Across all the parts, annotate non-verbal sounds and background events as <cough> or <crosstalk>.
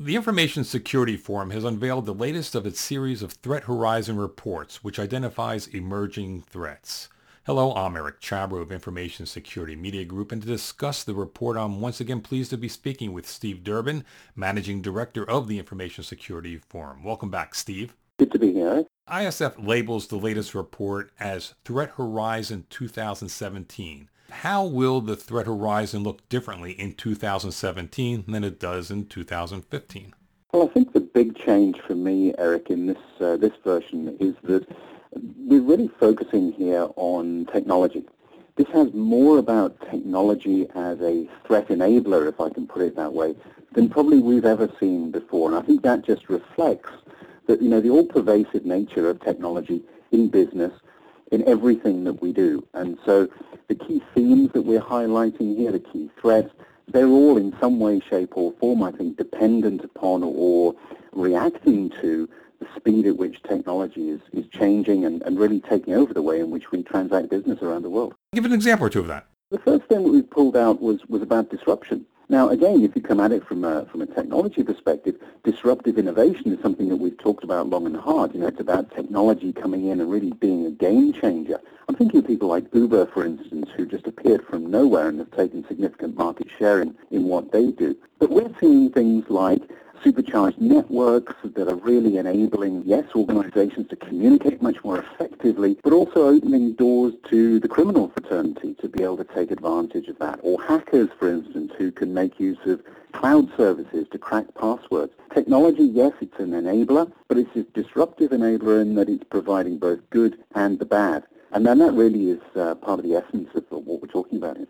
The Information Security Forum has unveiled the latest of its series of Threat Horizon reports, which identifies emerging threats. Hello, I'm Eric Chabrow of Information Security Media Group, and to discuss the report, I'm once again pleased to be speaking with Steve Durbin, Managing Director of the Information Security Forum. Welcome back, Steve. Good to be here. ISF labels the latest report as Threat Horizon 2017. How will the threat horizon look differently in 2017 than it does in 2015? Well, I think the big change for me, Eric, in this uh, this version is that we're really focusing here on technology. This has more about technology as a threat enabler, if I can put it that way, than probably we've ever seen before. And I think that just reflects that, you know, the all-pervasive nature of technology in business in everything that we do. And so the key themes that we're highlighting here, the key threats, they're all in some way, shape or form, I think, dependent upon or reacting to the speed at which technology is, is changing and, and really taking over the way in which we transact business around the world. Give an example or two of that. The first thing that we pulled out was, was about disruption. Now, again, if you come at it from a, from a technology perspective, disruptive innovation is something that we've talked about long and hard. You know, it's about technology coming in and really being a game changer. I'm thinking of people like Uber, for instance, who just appeared from nowhere and have taken significant market share in, in what they do. But we're seeing things like supercharged networks that are really enabling, yes, organizations to communicate much more effectively, but also opening doors to the criminal fraternity to be able to take advantage of that. Or hackers, for instance, who can make use of cloud services to crack passwords. Technology, yes, it's an enabler, but it's a disruptive enabler in that it's providing both good and the bad. And then that really is uh, part of the essence of what we're talking about here.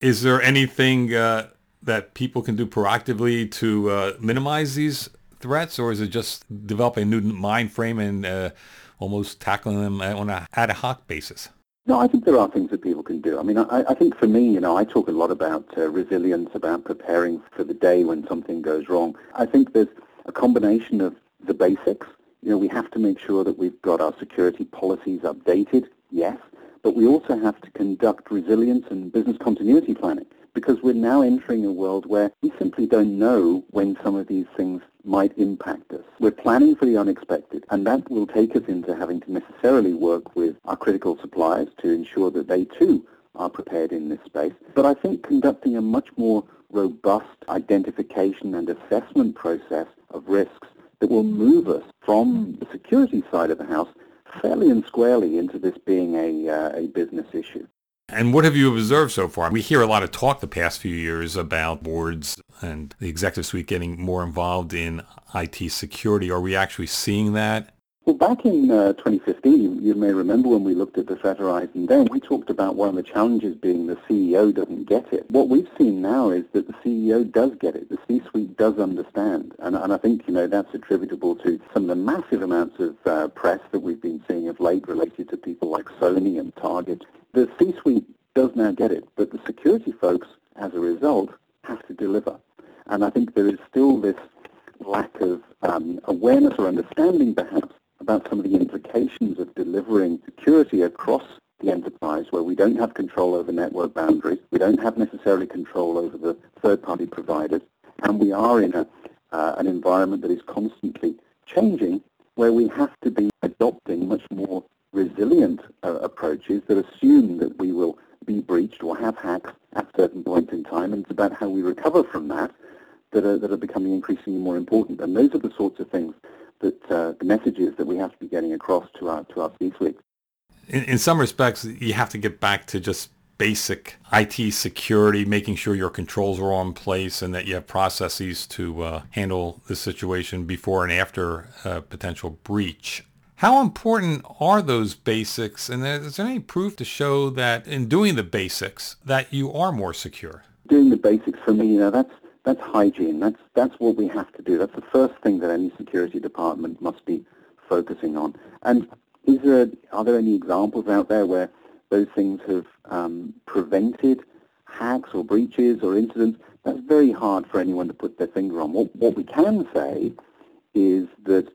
Is there anything uh, that people can do proactively to uh, minimize these threats, or is it just developing a new mind frame and uh, almost tackling them on a ad hoc basis? No, I think there are things that people can do. I mean, I, I think for me, you know, I talk a lot about uh, resilience, about preparing for the day when something goes wrong. I think there's a combination of the basics. You know, we have to make sure that we've got our security policies updated, yes, but we also have to conduct resilience and business continuity planning because we're now entering a world where we simply don't know when some of these things might impact us. We're planning for the unexpected, and that will take us into having to necessarily work with our critical suppliers to ensure that they too are prepared in this space. But I think conducting a much more robust identification and assessment process of risks that will move us from the security side of the house fairly and squarely into this being a, uh, a business issue. And what have you observed so far? We hear a lot of talk the past few years about boards and the executive suite getting more involved in IT security. Are we actually seeing that? Well, back in uh, 2015, you may remember when we looked at the threat horizon then, we talked about one of the challenges being the CEO doesn't get it. What we've seen now is that the CEO does get it. The C-suite does understand. And, and I think, you know, that's attributable to some of the massive amounts of uh, press that we've been seeing of late related to people like Sony and Target the C-suite does now get it, but the security folks, as a result, have to deliver. And I think there is still this lack of um, awareness or understanding, perhaps, about some of the implications of delivering security across the enterprise where we don't have control over network boundaries, we don't have necessarily control over the third-party providers, and we are in a, uh, an environment that is constantly changing where we have to be adopting much more resilient uh, approaches that assume that we will be breached or have hacks at certain points in time, and it's about how we recover from that that are, that are becoming increasingly more important. And those are the sorts of things that uh, the messages that we have to be getting across to our to our C-suite. In, in some respects, you have to get back to just basic IT security, making sure your controls are on place and that you have processes to uh, handle the situation before and after a potential breach. How important are those basics? And is there any proof to show that in doing the basics that you are more secure? Doing the basics for me, you know, that's that's hygiene. That's that's what we have to do. That's the first thing that any security department must be focusing on. And is there are there any examples out there where those things have um, prevented hacks or breaches or incidents? That's very hard for anyone to put their finger on. What what we can say is that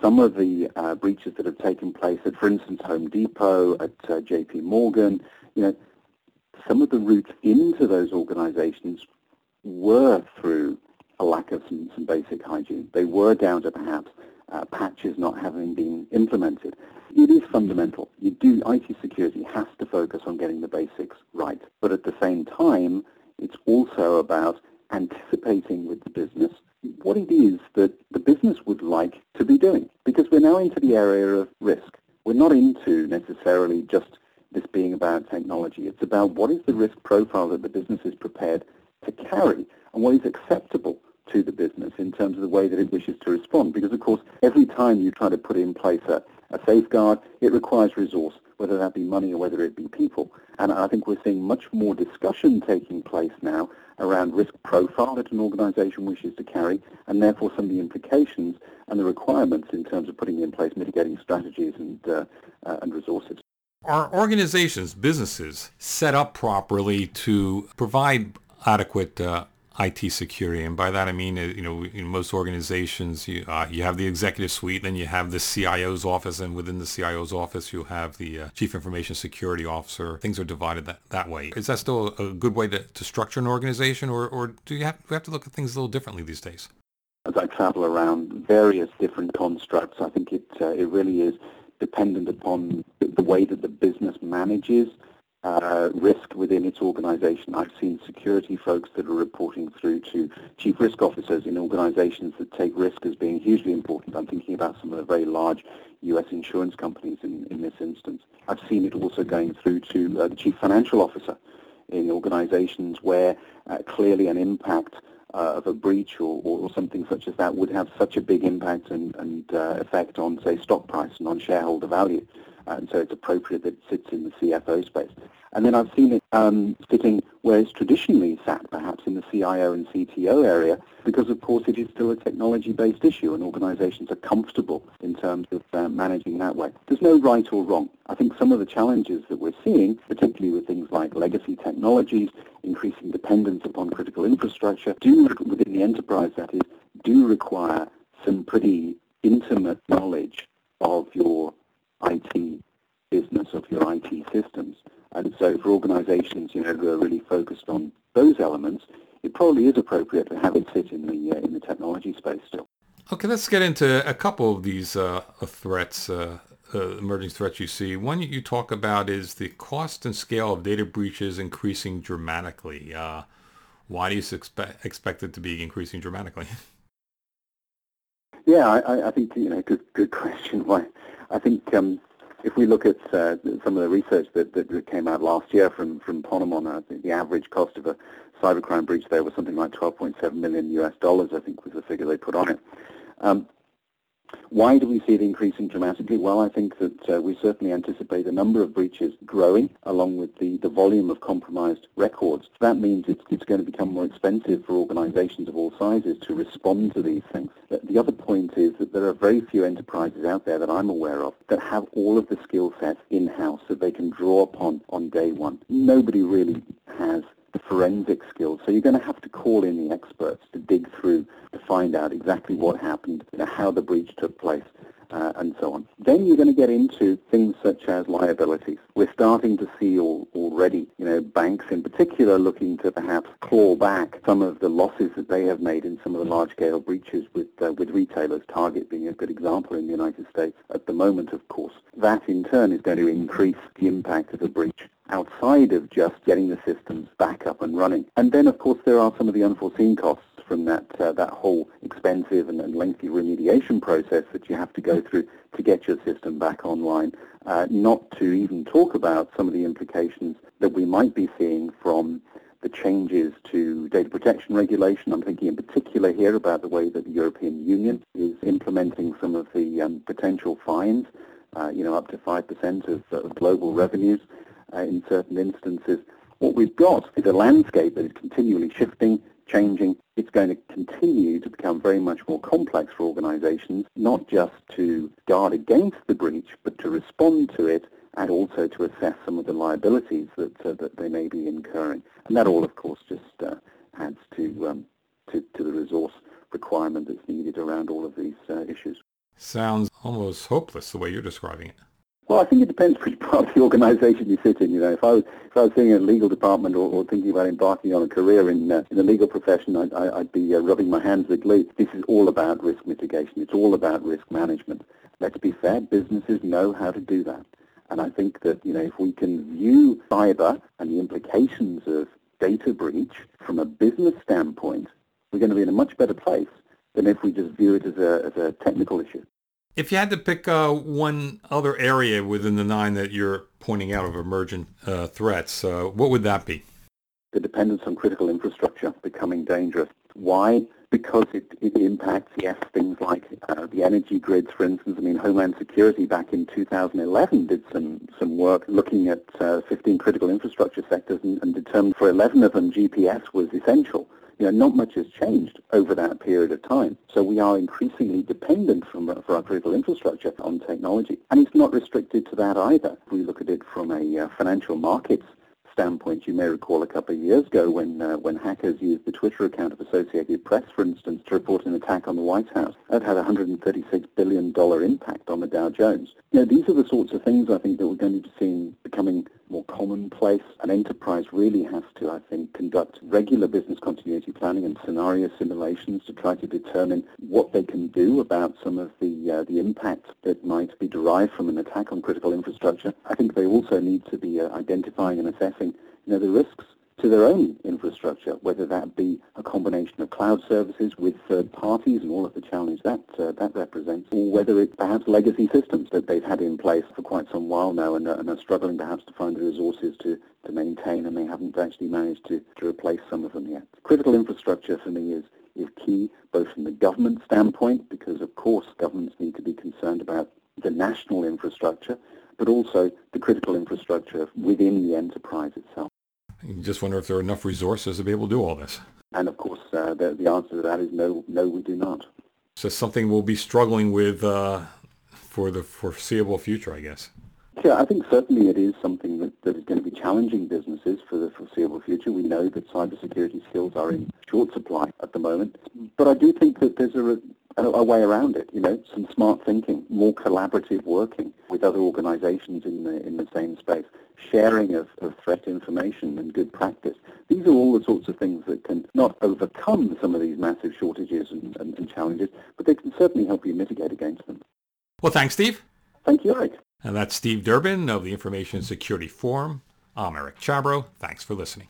some of the uh, breaches that have taken place at, for instance, Home Depot, at uh, J.P. Morgan, you know, some of the routes into those organizations were through a lack of some, some basic hygiene. They were down to perhaps uh, patches not having been implemented. It is fundamental. You do IT security has to focus on getting the basics right, but at the same time, it's also about anticipating with the business what it is that the business would like to be doing. Because we're now into the area of risk. We're not into necessarily just this being about technology. It's about what is the risk profile that the business is prepared to carry and what is acceptable to the business in terms of the way that it wishes to respond. Because, of course, every time you try to put in place a, a safeguard, it requires resource, whether that be money or whether it be people. And I think we're seeing much more discussion taking place now around risk profile that an organization wishes to carry, and therefore some of the implications and the requirements in terms of putting in place mitigating strategies and, uh, uh, and resources. Are organizations, businesses set up properly to provide adequate uh, IT security, and by that I mean, uh, you know, in most organizations, you uh, you have the executive suite, then you have the CIO's office, and within the CIO's office, you have the uh, chief information security officer. Things are divided that, that way. Is that still a good way to, to structure an organization, or, or do you have, we have to look at things a little differently these days? As I travel around various different constructs, I think it uh, it really is dependent upon the way that the business manages uh, risk within its organization. I've seen security folks that are reporting through to chief risk officers in organizations that take risk as being hugely important. I'm thinking about some of the very large U.S. insurance companies in, in this instance. I've seen it also going through to uh, the chief financial officer in organizations where uh, clearly an impact uh, of a breach or, or, something such as that would have such a big impact and, and uh, effect on, say, stock price and on shareholder value and so it's appropriate that it sits in the CFO space. And then I've seen it um, sitting where it's traditionally sat, perhaps in the CIO and CTO area, because of course it is still a technology-based issue and organizations are comfortable in terms of uh, managing that way. There's no right or wrong. I think some of the challenges that we're seeing, particularly with things like legacy technologies, increasing dependence upon critical infrastructure, do, within the enterprise that is, do require some pretty intimate knowledge of your IT business of your IT systems. And so for organizations, you know, who are really focused on those elements, it probably is appropriate to have it sit in the, uh, in the technology space still. Okay, let's get into a couple of these uh, threats, uh, uh, emerging threats you see. One you talk about is the cost and scale of data breaches increasing dramatically. Uh, why do you expect, expect it to be increasing dramatically? <laughs> Yeah, I, I think, you know, good, good question. <laughs> Why? I think um, if we look at uh, some of the research that, that, came out last year from, from Ponemon, think the average cost of a cybercrime breach there was something like 12.7 million US dollars, I think was the figure they put on it. Um, why do we see it increasing dramatically? Well, I think that uh, we certainly anticipate a number of breaches growing along with the, the volume of compromised records. That means it's, it's going to become more expensive for organizations of all sizes to respond to these things. The other point is that there are very few enterprises out there that I'm aware of that have all of the skill sets in-house that they can draw upon on day one. Nobody really has the forensic skills. So you're going to have to call in the experts to dig through to find out exactly what happened, you know, how the breach took place, uh, and so on. Then you're going to get into things such as liabilities. We're starting to see all, already, you know, banks in particular looking to perhaps claw back some of the losses that they have made in some of the large-scale breaches with uh, with retailers. Target being a good example in the United States at the moment, of course. That in turn is going to increase the impact of a breach outside of just getting the systems back up and running. And then, of course, there are some of the unforeseen costs from that uh, that whole expensive and, and, lengthy remediation process that you have to go through to get your system back online. Uh, not to even talk about some of the implications that we might be seeing from the changes to data protection regulation. I'm thinking in particular here about the way that the European Union is implementing some of the um, potential fines, uh, you know, up to 5% of, of global revenues uh, in certain instances. What we've got is a landscape that is continually shifting, changing. It's going to continue to become very much more complex for organizations, not just to guard against the breach, but to respond to it and also to assess some of the liabilities that, uh, that they may be incurring. And that all, of course, just uh, adds to, um, to, to, the resource requirement that's needed around all of these uh, issues. Sounds almost hopeless the way you're describing it. Well, I think it depends <laughs> which part of the organisation you sit in. You know, if I was if I was sitting in a legal department or, or thinking about embarking on a career in uh, in the legal profession, I'd, I'd be uh, rubbing my hands with glee. This is all about risk mitigation. It's all about risk management. Let's be fair. Businesses know how to do that, and I think that you know if we can view cyber and the implications of data breach from a business standpoint, we're going to be in a much better place than if we just view it as a as a technical issue. If you had to pick uh, one other area within the nine that you're pointing out of emergent uh, threats, uh, what would that be? The dependence on critical infrastructure becoming dangerous. Why? Because it, it impacts, yes, things like uh, the energy grids, for instance. I mean, Homeland Security back in 2011 did some, some work looking at uh, 15 critical infrastructure sectors and, and determined for 11 of them GPS was essential you know, not much has changed over that period of time. So we are increasingly dependent from, for our critical infrastructure on technology. And it's not restricted to that either. If we look at it from a uh, financial markets standpoint, you may recall a couple of years ago when uh, when hackers used the Twitter account of Associated Press, for instance, to report an attack on the White House. That had a $136 billion impact on the Dow Jones. You know, these are the sorts of things I think that we're going to be seeing becoming more commonplace. An enterprise really has to, I think, conduct regular business continuity planning and scenario simulations to try to determine what they can do about some of the uh, the impact that might be derived from an attack on critical infrastructure. I think they also need to be uh, identifying and assessing, you know, the risks to their own infrastructure, whether that be a combination of cloud services with third parties and all of the challenge that uh, that represents, or whether it's perhaps legacy systems that they've had in place for quite some while now and, and are struggling perhaps to find the resources to, to maintain and they haven't actually managed to, to replace some of them yet. Critical infrastructure for me is is key, both from the government standpoint, because of course governments need to be concerned about the national infrastructure, but also the critical infrastructure within the enterprise itself. You just wonder if there are enough resources to be able to do all this. And of course, uh, the, the answer to that is no, no, we do not. So something we'll be struggling with uh, for the foreseeable future, I guess. Yeah, I think certainly it is something that, that is going to be challenging businesses for the foreseeable future. We know that cybersecurity skills are in short supply at the moment, but I do think that there's a, a, a way around it. You know, some smart thinking, more collaborative working with other organisations in the in the same space, sharing of, of threat information and good practice. These are all the sorts of things that can not overcome some of these massive shortages and, and, and challenges, but they can certainly help you mitigate against them. Well, thanks, Steve. Thank you, Eric. And that's Steve Durbin of the Information Security Forum. I'm Eric Chabrow. Thanks for listening.